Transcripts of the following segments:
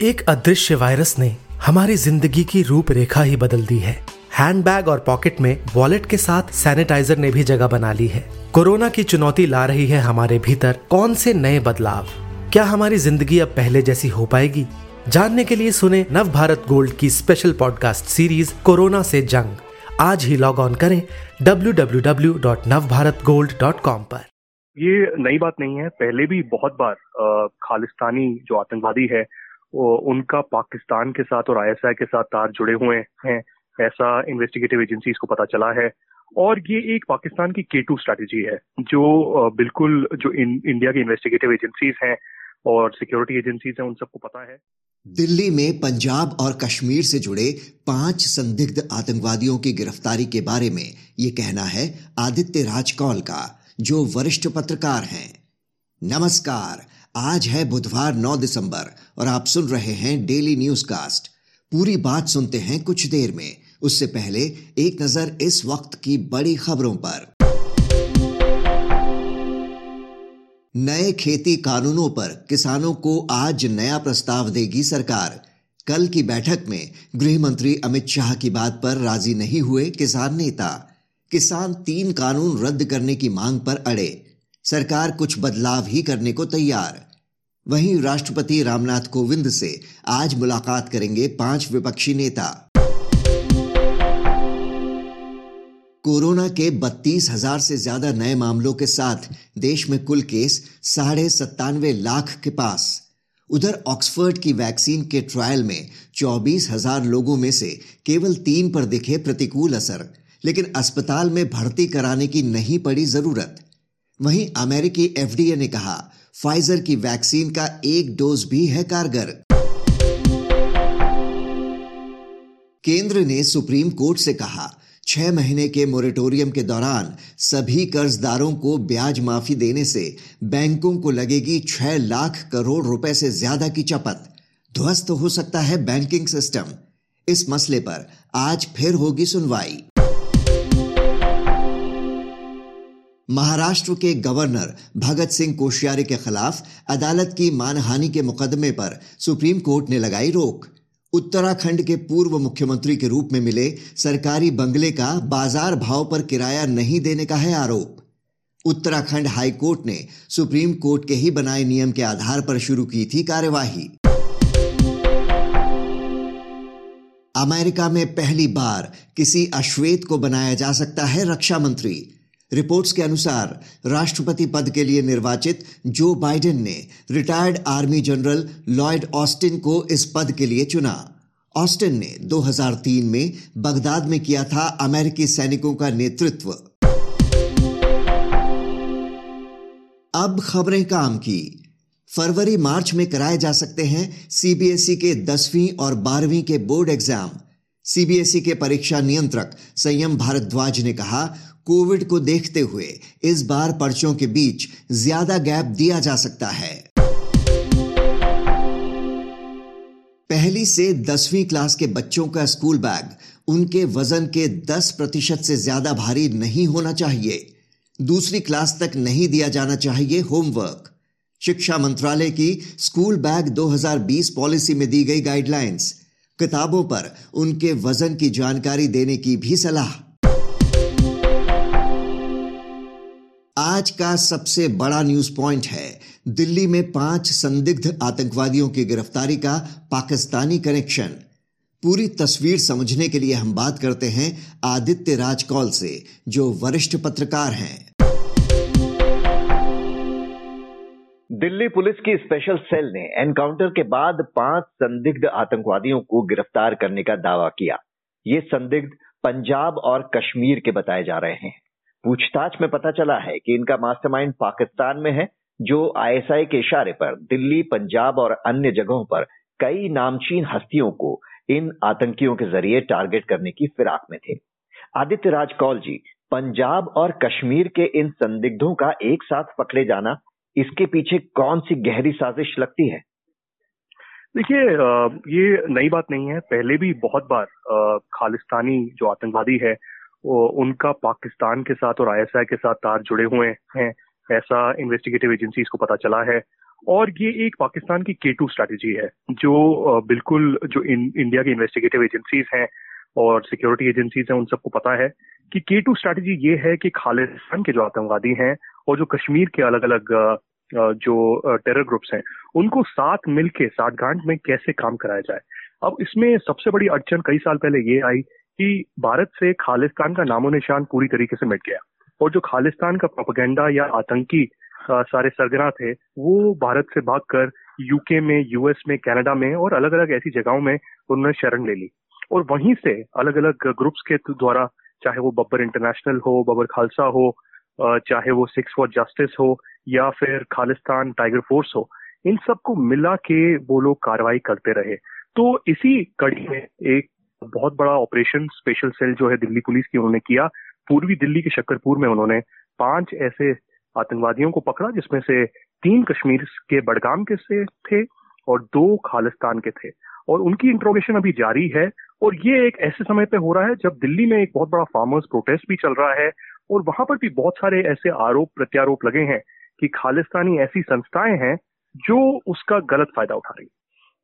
एक अदृश्य वायरस ने हमारी ज़िंदगी की रूपरेखा ही बदल दी है। हैंडबैग और पॉकेट में वॉलेट के साथ सैनिटाइजर ने भी जगह बना ली है। कोरोना की चुनौती ला रही है हमारे भीतर कौन से नए बदलाव? क्या हमारी ज़िंदगी अब पहले जैसी हो पाएगी? जानने के लिए सुने नव भारत गोल्ड की स्पेशल पॉडकास्ट सीरीज़ कोरोना से जंग। आज ही लॉग ऑन करें www.navbharatgold.com पर। ये नई बात नहीं है, पहले भी बहुत बार खालिस्तानी जो आतंकवादी है उनका पाकिस्तान के साथ और आईएसआई के साथ तार जुड़े हुए हैं। ऐसा इन्वेस्टिगेटिव एजेंसीज को पता चला है। और ये एक पाकिस्तान की के टू स्ट्रैटेजी है जो बिल्कुल जो इन, इंडिया की इन्वेस्टिगेटिव एजेंसीज हैं और सिक्योरिटी एजेंसीज हैं उन सबको पता है। दिल्ली में पंजाब और कश्मीर से जुड़े पाँच संदिग्ध आतंकवादियों की गिरफ्तारी के बारे में ये कहना है आदित्य राज कौल का जो वरिष्ठ पत्रकार हैं। नमस्कार। आज है बुधवार 9 दिसंबर और आप सुन रहे हैं डेली न्यूज़ कास्ट पूरी बात सुनते हैं कुछ देर में। उससे पहले एक नज़र इस वक्त की बड़ी खबरों पर। नए खेती कानूनों पर किसानों को आज नया प्रस्ताव देगी सरकार। कल की बैठक में गृह मंत्री अमित शाह की बात पर राज़ी नहीं हुए किसान नेता। किसान तीन कानून रद्द करने की मांग पर अड़े। सरकार कुछ बदलाव ही करने को तैयार। वहीं राष्ट्रपति रामनाथ कोविंद से आज मुलाकात करेंगे पाँच विपक्षी नेता। कोरोना के बत्तीस हज़ार से ज़्यादा नए मामलों के साथ देश में कुल केस साढ़े सत्तानवे लाख के पास। उधर ऑक्सफोर्ड की वैक्सीन के ट्रायल में चौबीस हज़ार लोगों में से केवल तीन पर दिखे प्रतिकूल असर, लेकिन अस्पताल में भर्ती कराने की नहीं पड़ी ज़रूरत। वहीं अमेरिकी एफडीए ने कहा फाइजर की वैक्सीन का एक डोज भी है कारगर। केंद्र ने सुप्रीम कोर्ट से कहा, छह महीने के मोरेटोरियम के दौरान सभी कर्जदारों को ब्याज माफ़ी देने से बैंकों को लगेगी छह लाख करोड़ रुपए से ज़्यादा की चपत। ध्वस्त हो सकता है बैंकिंग सिस्टम। इस मसले पर आज फिर होगी सुनवाई। महाराष्ट्र के गवर्नर भगत सिंह कोश्यारी के खिलाफ अदालत की मानहानि के मुकदमे पर सुप्रीम कोर्ट ने लगाई रोक। उत्तराखंड के पूर्व मुख्यमंत्री के रूप में मिले सरकारी बंगले का बाज़ार भाव पर किराया नहीं देने का है आरोप। उत्तराखंड हाई कोर्ट ने सुप्रीम कोर्ट के ही बनाए नियम के आधार पर शुरू की थी कार्यवाही। अमेरिका में पहली बार किसी अश्वेत को बनाया जा सकता है रक्षा मंत्री। रिपोर्ट्स के अनुसार, राष्ट्रपति पद के लिए निर्वाचित जो बाइडेन ने retired army general Lloyd Austin को इस पद के लिए चुना। ऑस्टिन ने 2003 में बगदाद में किया था अमेरिकी सैनिकों का नेतृत्व। अब खबरें काम की। फरवरी मार्च में कराए जा सकते हैं सीबीएसई के दसवीं और बारहवीं के बोर्ड एग्ज़ाम। सीबीएसई के परीक्षा नियंत्रक संयम भारद्वाज ने कहा, कोविड को देखते हुए इस बार पर्चों के बीच ज़्यादा गैप दिया जा सकता है. पहली से दसवीं क्लास के बच्चों का स्कूल बैग उनके वज़न के 10 प्रतिशत से ज़्यादा भारी नहीं होना चाहिए। दूसरी क्लास तक नहीं दिया जाना चाहिए होमवर्क। शिक्षा मंत्रालय की स्कूल बैग 2020 पॉलिसी में दी गई गाइडलाइंस। किताबों पर उनके वज़न की जानकारी देने की भी सलाह। आज का सबसे बड़ा न्यूज़ पॉइंट है, दिल्ली में पाँच संदिग्ध आतंकवादियों की गिरफ्तारी का पाकिस्तानी कनेक्शन। पूरी तस्वीर समझने के लिए हम बात करते हैं आदित्य राजकौल से, जो वरिष्ठ पत्रकार हैं। दिल्ली पुलिस की स्पेशल सेल ने एनकाउंटर के बाद पाँच संदिग्ध आतंकवादियों को गिरफ़्तार करने का दावा किया। ये संदिग्ध पंजाब और कश्मीर के बताए जा रहे हैं। पूछताछ में पता चला है कि इनका मास्टरमाइंड पाकिस्तान में है, जो आईएसआई के इशारे पर दिल्ली, पंजाब और अन्य जगहों पर कई नामचीन हस्तियों को इन आतंकियों के ज़रिए टारगेट करने की फिराक में थे। आदित्य राज कौल जी, पंजाब और कश्मीर के इन संदिग्धों का एक साथ पकड़े जाना इसके पीछे कौन सी गहरी साजिश लगती है? देखिए ये नई बात नहीं है। पहले भी बहुत बार खालिस्तानी जो आतंकवादी है उनका पाकिस्तान के साथ और आईएसआई के साथ तार जुड़े हुए हैं। ऐसा इन्वेस्टिगेटिव एजेंसीज को पता चला है। और ये एक पाकिस्तान की के टू स्ट्रैटेजी है जो बिल्कुल जो इन, इंडिया की इन्वेस्टिगेटिव एजेंसीज हैं और सिक्योरिटी एजेंसीज हैं उन सबको पता है कि के टू स्ट्रैटेजी ये है कि खालिस्तान के जो आतंकवादी हैं और जो कश्मीर के अलग अलग जो टेरर ग्रुप्स हैं, उनको साथ मिलके साठगांठ में कैसे काम कराया जाए? अब इसमें सबसे बड़ी अड़चन कई साल पहले ये आई कि भारत से खालिस्तान का नामो निशान पूरी तरीके से मिट गया। और जो खालिस्तान का प्रोपोगेंडा या आतंकी सारे सरगना थे, वो भारत से भागकर यूके में यूएस में कनाडा में और अलग अलग ऐसी जगहों में उन्होंने शरण ले ली। और वहीं से अलग अलग ग्रुप्स के द्वारा, चाहे वो बब्बर इंटरनेशनल हो, बब्बर खालसा हो चाहे वो सिक्स फॉर जस्टिस हो या फिर खालिस्तान टाइगर फोर्स हो, इन सबको मिला के वो लोग कार्रवाई करते रहे। तो इसी कड़ी में एक बहुत बड़ा ऑपरेशन स्पेशल सेल जो है दिल्ली पुलिस की उन्होंने किया। पूर्वी दिल्ली के शक्करपुर में उन्होंने पाँच ऐसे आतंकवादियों को पकड़ा, जिसमें से तीन कश्मीर के बडगाम के से थे और दो खालिस्तान के थे। और उनकी इंट्रोगेशन अभी जारी है। और ये एक ऐसे समय पे हो रहा है जब दिल्ली में एक बहुत बड़ा फार्मर्स प्रोटेस्ट भी चल रहा है और वहाँ पर भी बहुत सारे ऐसे आरोप प्रत्यारोप लगे हैं कि खालिस्तानी ऐसी संस्थाएँ हैं जो उसका गलत फ़ायदा उठा रही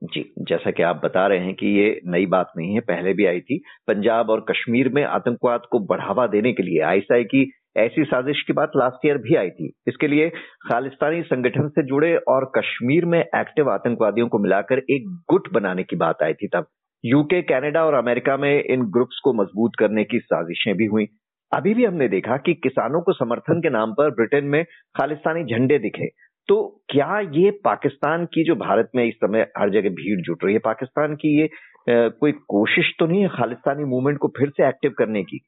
जी, जैसा कि आप बता रहे हैं कि ये नई बात नहीं है, पहले भी आई थी। पंजाब और कश्मीर में आतंकवाद को बढ़ावा देने के लिए आईएसआई की ऐसी साजिश की बात लास्ट ईयर भी आई थी। इसके लिए खालिस्तानी संगठन से जुड़े और कश्मीर में एक्टिव आतंकवादियों को मिलाकर एक गुट बनाने की बात आई थी तब। यूके, कनाडा और अमेरिका में इन ग्रुप्स को मज़बूत करने की साजिशें भी हुई। अभी भी हमने देखा कि किसानों को समर्थन के नाम पर ब्रिटेन में खालिस्तानी झंडे दिखे। तो क्या ये पाकिस्तान की जो भारत में इस समय हर जगह भीड़ जुट रही है पाकिस्तान की ये कोई कोशिश तो नहीं है खालिस्तानी मूवमेंट को फिर से एक्टिव करने की?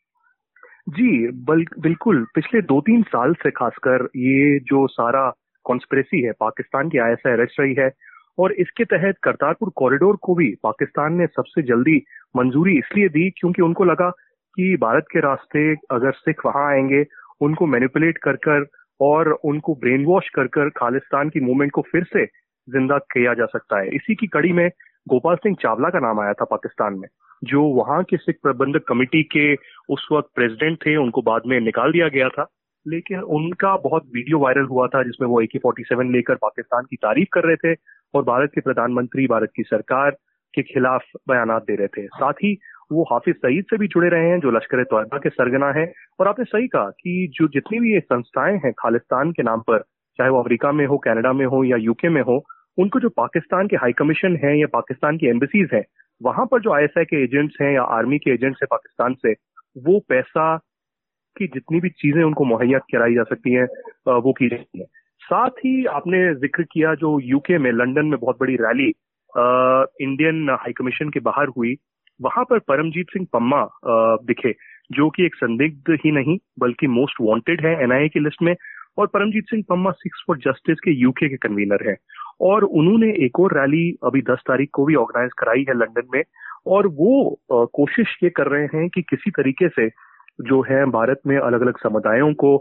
जी बल, बिल्कुल। पिछले दो तीन साल से खासकर ये जो सारा कॉन्स्परेसी है पाकिस्तान की आई रच रही है और इसके तहत करतारपुर कॉरिडोर को भी पाकिस्तान ने सबसे जल्दी मंजूरी इसलिए दी क्योंकि उनको लगा कि भारत के रास्ते अगर सिख वहाँ आएँगे, उनको मैनिपुलेट कर कर और उनको ब्रेन वॉश कर कर खालिस्तान की मूवमेंट को फिर से ज़िंदा किया जा सकता है। इसी की कड़ी में गोपाल सिंह चावला का नाम आया था पाकिस्तान में, जो वहाँ के सिख प्रबंधक कमेटी के उस वक्त प्रेसिडेंट थे, उनको बाद में निकाल दिया गया था। लेकिन उनका बहुत वीडियो वायरल हुआ था, जिसमें वो ए के फोर्टी सेवन लेकर पाकिस्तान की तारीफ़ कर रहे थे और भारत के प्रधानमंत्री, भारत की सरकार के खिलाफ बयान दे रहे थे। साथ ही वो हाफिज सईद से भी जुड़े रहे हैं, जो लश्कर तोयबा के सरगना है। और आपने सही कहा कि जो जितनी भी ये संस्थाएँ हैं, खालिस्तान के नाम पर, चाहे वो अमेरिका में हो, कनाडा में हो या यूके में हो, उनको जो पाकिस्तान के हाई कमीशन है या पाकिस्तान की एम्बेसीज हैं, वहाँ पर जो आईएसआई के एजेंट्स हैं या आर्मी के एजेंट्स हैं पाकिस्तान से, वो पैसा की जितनी भी चीज़ें उनको मुहैया कराई जा सकती हैं वो की जाती है। साथ ही आपने ज़िक्र किया जो यूके में, लंदन में बहुत बड़ी रैली इंडियन हाई कमीशन के बाहर हुई वहाँ पर परमजीत सिंह पम्मा दिखे जो कि एक संदिग्ध ही नहीं बल्कि मोस्ट वांटेड है एनआईए की लिस्ट में और Paramjit Singh Pamma six for justice के यूके के कन्वीनर है। और उन्होंने एक और रैली अभी 10 तारीख को भी ऑर्गेनाइज कराई है लंदन में और वो आ, कोशिश ये कर रहे हैं कि किसी तरीके से जो है भारत में अलग अलग समुदायों को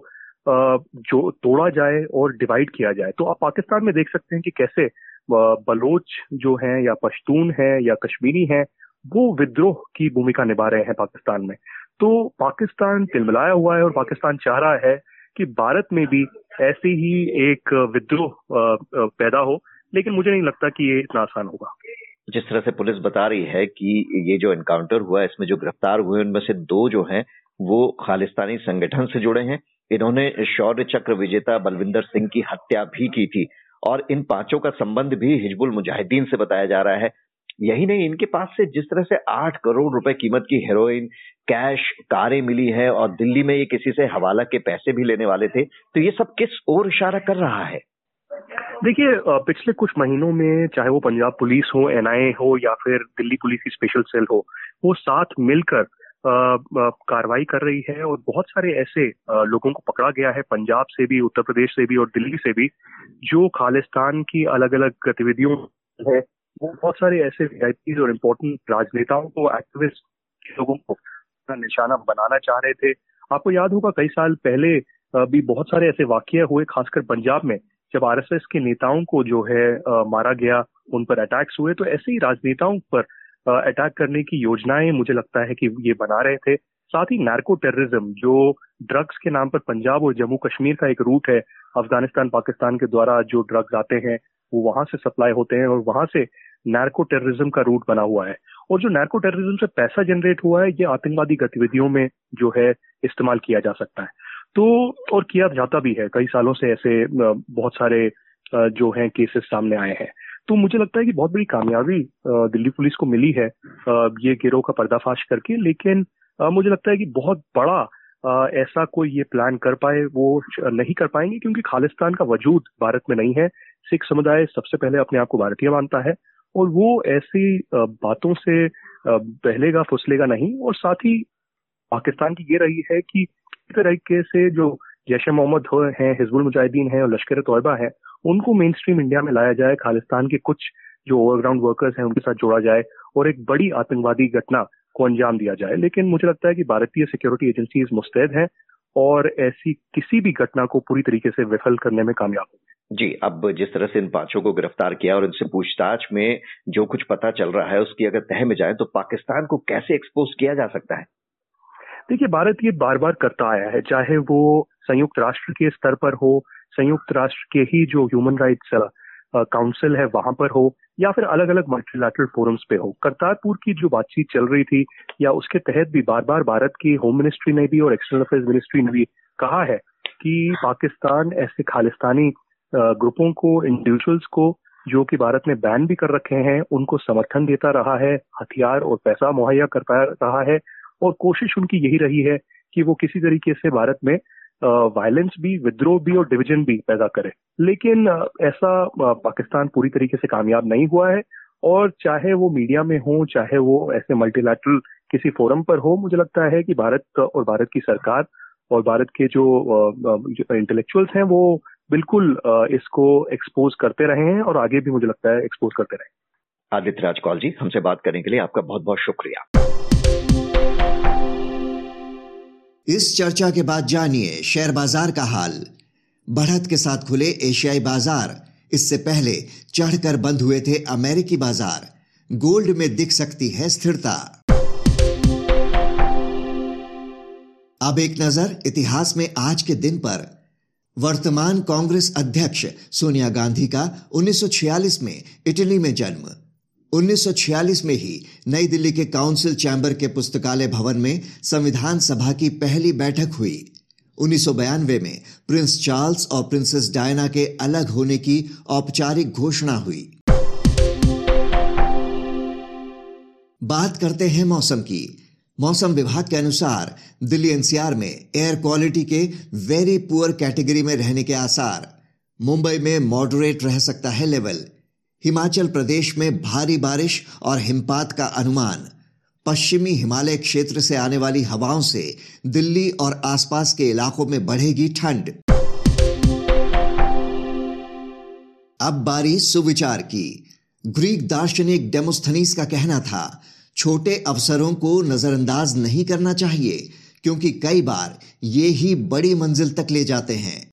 आ, जो तोड़ा जाए और डिवाइड किया जाए। तो आप पाकिस्तान में देख सकते हैं कि कैसे बलोच जो है या पश्तून है या कश्मीरी है वो विद्रोह की भूमिका निभा रहे हैं पाकिस्तान में। तो पाकिस्तान तिलमिलाया हुआ है और पाकिस्तान चाह रहा है कि भारत में भी ऐसे ही एक विद्रोह पैदा हो, लेकिन मुझे नहीं लगता कि ये इतना आसान होगा। जिस तरह से पुलिस बता रही है कि ये जो एनकाउंटर हुआ इसमें जो गिरफ़्तार हुए उनमें से दो जो हैं, वो खालिस्तानी संगठन से जुड़े हैं। इन्होंने शौर्य चक्र विजेता बलविंदर सिंह की हत्या भी की थी। और इन पाँचों का संबंध भी हिजबुल मुजाहिदीन से बताया जा रहा है। यही नहीं, इनके पास से जिस तरह से आठ करोड़ रुपए कीमत की हेरोइन कैश कारें मिली है और दिल्ली में ये किसी से हवाला के पैसे भी लेने वाले थे तो ये सब किस ओर इशारा कर रहा है? देखिए पिछले कुछ महीनों में, चाहे वो पंजाब पुलिस हो एनआईए हो या फिर दिल्ली पुलिस की स्पेशल सेल हो, वो साथ मिलकर कार्रवाई कर रही है और बहुत सारे ऐसे लोगों को पकड़ा गया है, पंजाब से भी, उत्तर प्रदेश से भी और दिल्ली से भी, जो खालिस्तान की अलग अलग गतिविधियों है। बहुत सारे ऐसे वीआईपी और इम्पोर्टेंट राजनेताओं को एक्टिविस्ट लोगों को निशाना बनाना चाह रहे थे। आपको याद होगा कई साल पहले भी बहुत सारे ऐसे वाक्य हुए, खासकर पंजाब में, जब आरएसएस के नेताओं को जो है मारा गया, उन पर अटैक्स हुए तो ऐसे ही राजनेताओं पर अटैक करने की योजनाएँ मुझे लगता है कि ये बना रहे थे। साथ ही नार्को टेररिज्म जो ड्रग्स के नाम पर पंजाब और जम्मू कश्मीर का एक रूट है अफ़गानिस्तान पाकिस्तान के द्वारा जो ड्रग्स आते हैं वो वहाँ से सप्लाई होते हैं और वहाँ से नार्को टेररिज्म का रूट बना हुआ है। और जो नार्को टेररिज्म से पैसा जनरेट हुआ है, ये आतंकवादी गतिविधियों में जो है इस्तेमाल किया जा सकता है। तो और किया जाता भी है। कई सालों से ऐसे बहुत सारे जो है केसेस सामने आए हैं। तो मुझे लगता है कि बहुत बड़ी कामयाबी दिल्ली पुलिस को मिली है ये गिरोह का पर्दाफाश करके। लेकिन मुझे लगता है कि बहुत बड़ा ऐसा कोई ये प्लान कर पाए, वो नहीं कर पाएँगे क्योंकि खालिस्तान का वजूद भारत में नहीं है। सिख समुदाय सबसे पहले अपने आप को भारतीय मानता है और वो ऐसी बातों से बहलेगा, फुसलेगा नहीं और साथ ही पाकिस्तान की ये रही है कि तरीके से जो जैश मोहम्मद हैं हिजबुल मुजाहिदीन है और लश्कर तोयबा है, उनको मेन स्ट्रीम इंडिया में लाया जाए, खालिस्तान के कुछ जो ओवरग्राउंड वर्कर्स हैं उनके साथ जोड़ा जाए और एक बड़ी आतंकवादी घटना को अंजाम दिया जाए। लेकिन मुझे लगता है कि भारतीय सिक्योरिटी एजेंसीज मुस्तैद हैं और ऐसी किसी भी घटना को पूरी तरीके से विफल करने में कामयाब होंगे जी अब जिस तरह से इन पाँचों को गिरफ़्तार किया और इनसे पूछताछ में जो कुछ पता चल रहा है उसकी अगर तह में जाए तो पाकिस्तान को कैसे एक्सपोज किया जा सकता है? देखिए भारत ये बार बार करता आया है चाहे वो संयुक्त राष्ट्र के स्तर पर हो संयुक्त राष्ट्र के ही जो ह्यूमन राइट्स काउंसिल है, वहाँ पर हो, या फिर अलग अलग मल्टीलैटरल फोरम्स पे हो। करतारपुर की जो बातचीत चल रही थी, या उसके तहत भी बार बार भारत की होम मिनिस्ट्री ने भी और एक्सटर्नल अफेयर्स मिनिस्ट्री ने भी कहा है कि पाकिस्तान ऐसे खालिस्तानी ग्रुपों को इंडिविजुअल्स को, जो कि भारत ने बैन भी कर रखे हैं, उनको समर्थन देता रहा है, हथियार और पैसा मुहैया करता रहा है, और कोशिश उनकी यही रही है कि वो किसी तरीके से भारत में वायलेंस भी विद्रोह भी और डिवीज़न भी पैदा करे। लेकिन ऐसा पाकिस्तान पूरी तरीके से कामयाब नहीं हुआ है और चाहे वो मीडिया में हो, चाहे वो ऐसे मल्टीलैटरल किसी फोरम पर हो, मुझे लगता है कि भारत और भारत की सरकार और भारत के जो इंटेलेक्चुअल्स हैं, वो बिल्कुल इसको एक्सपोज करते रहे हैं और आगे भी मुझे लगता है एक्सपोज करते रहे आदित्य राजकौल जी, हमसे बात करने के लिए आपका बहुत बहुत शुक्रिया। इस चर्चा के बाद जानिए शेयर बाज़ार का हाल। बढ़त के साथ खुले एशियाई बाज़ार, इससे पहले चढ़कर बंद हुए थे अमेरिकी बाज़ार। गोल्ड में दिख सकती है स्थिरता। अब एक नज़र इतिहास में आज के दिन पर। वर्तमान कांग्रेस अध्यक्ष सोनिया गांधी का 1946 में इटली में जन्म। 1946 में ही नई दिल्ली के काउंसिल चैम्बर के पुस्तकालय भवन में संविधान सभा की पहली बैठक हुई। उन्नीस में प्रिंस चार्ल्स और प्रिंसेस डायना के अलग होने की औपचारिक घोषणा हुई। बात करते हैं मौसम की। मौसम विभाग के अनुसार दिल्ली एनसीआर में एयर क्वालिटी के वेरी पुअर कैटेगरी में रहने के आसार। मुंबई में मॉडरेट रह सकता है लेवल। हिमाचल प्रदेश में भारी बारिश और हिमपात का अनुमान। पश्चिमी हिमालय क्षेत्र से आने वाली हवाओं से दिल्ली और आसपास के इलाकों में बढ़ेगी ठंड। अब बारी सुविचार की। ग्रीक दार्शनिक डेमोस्थनीस का कहना था, छोटे अवसरों को नजरअंदाज नहीं करना चाहिए, क्योंकि कई बार ये ही बड़ी मंजिल तक ले जाते हैं।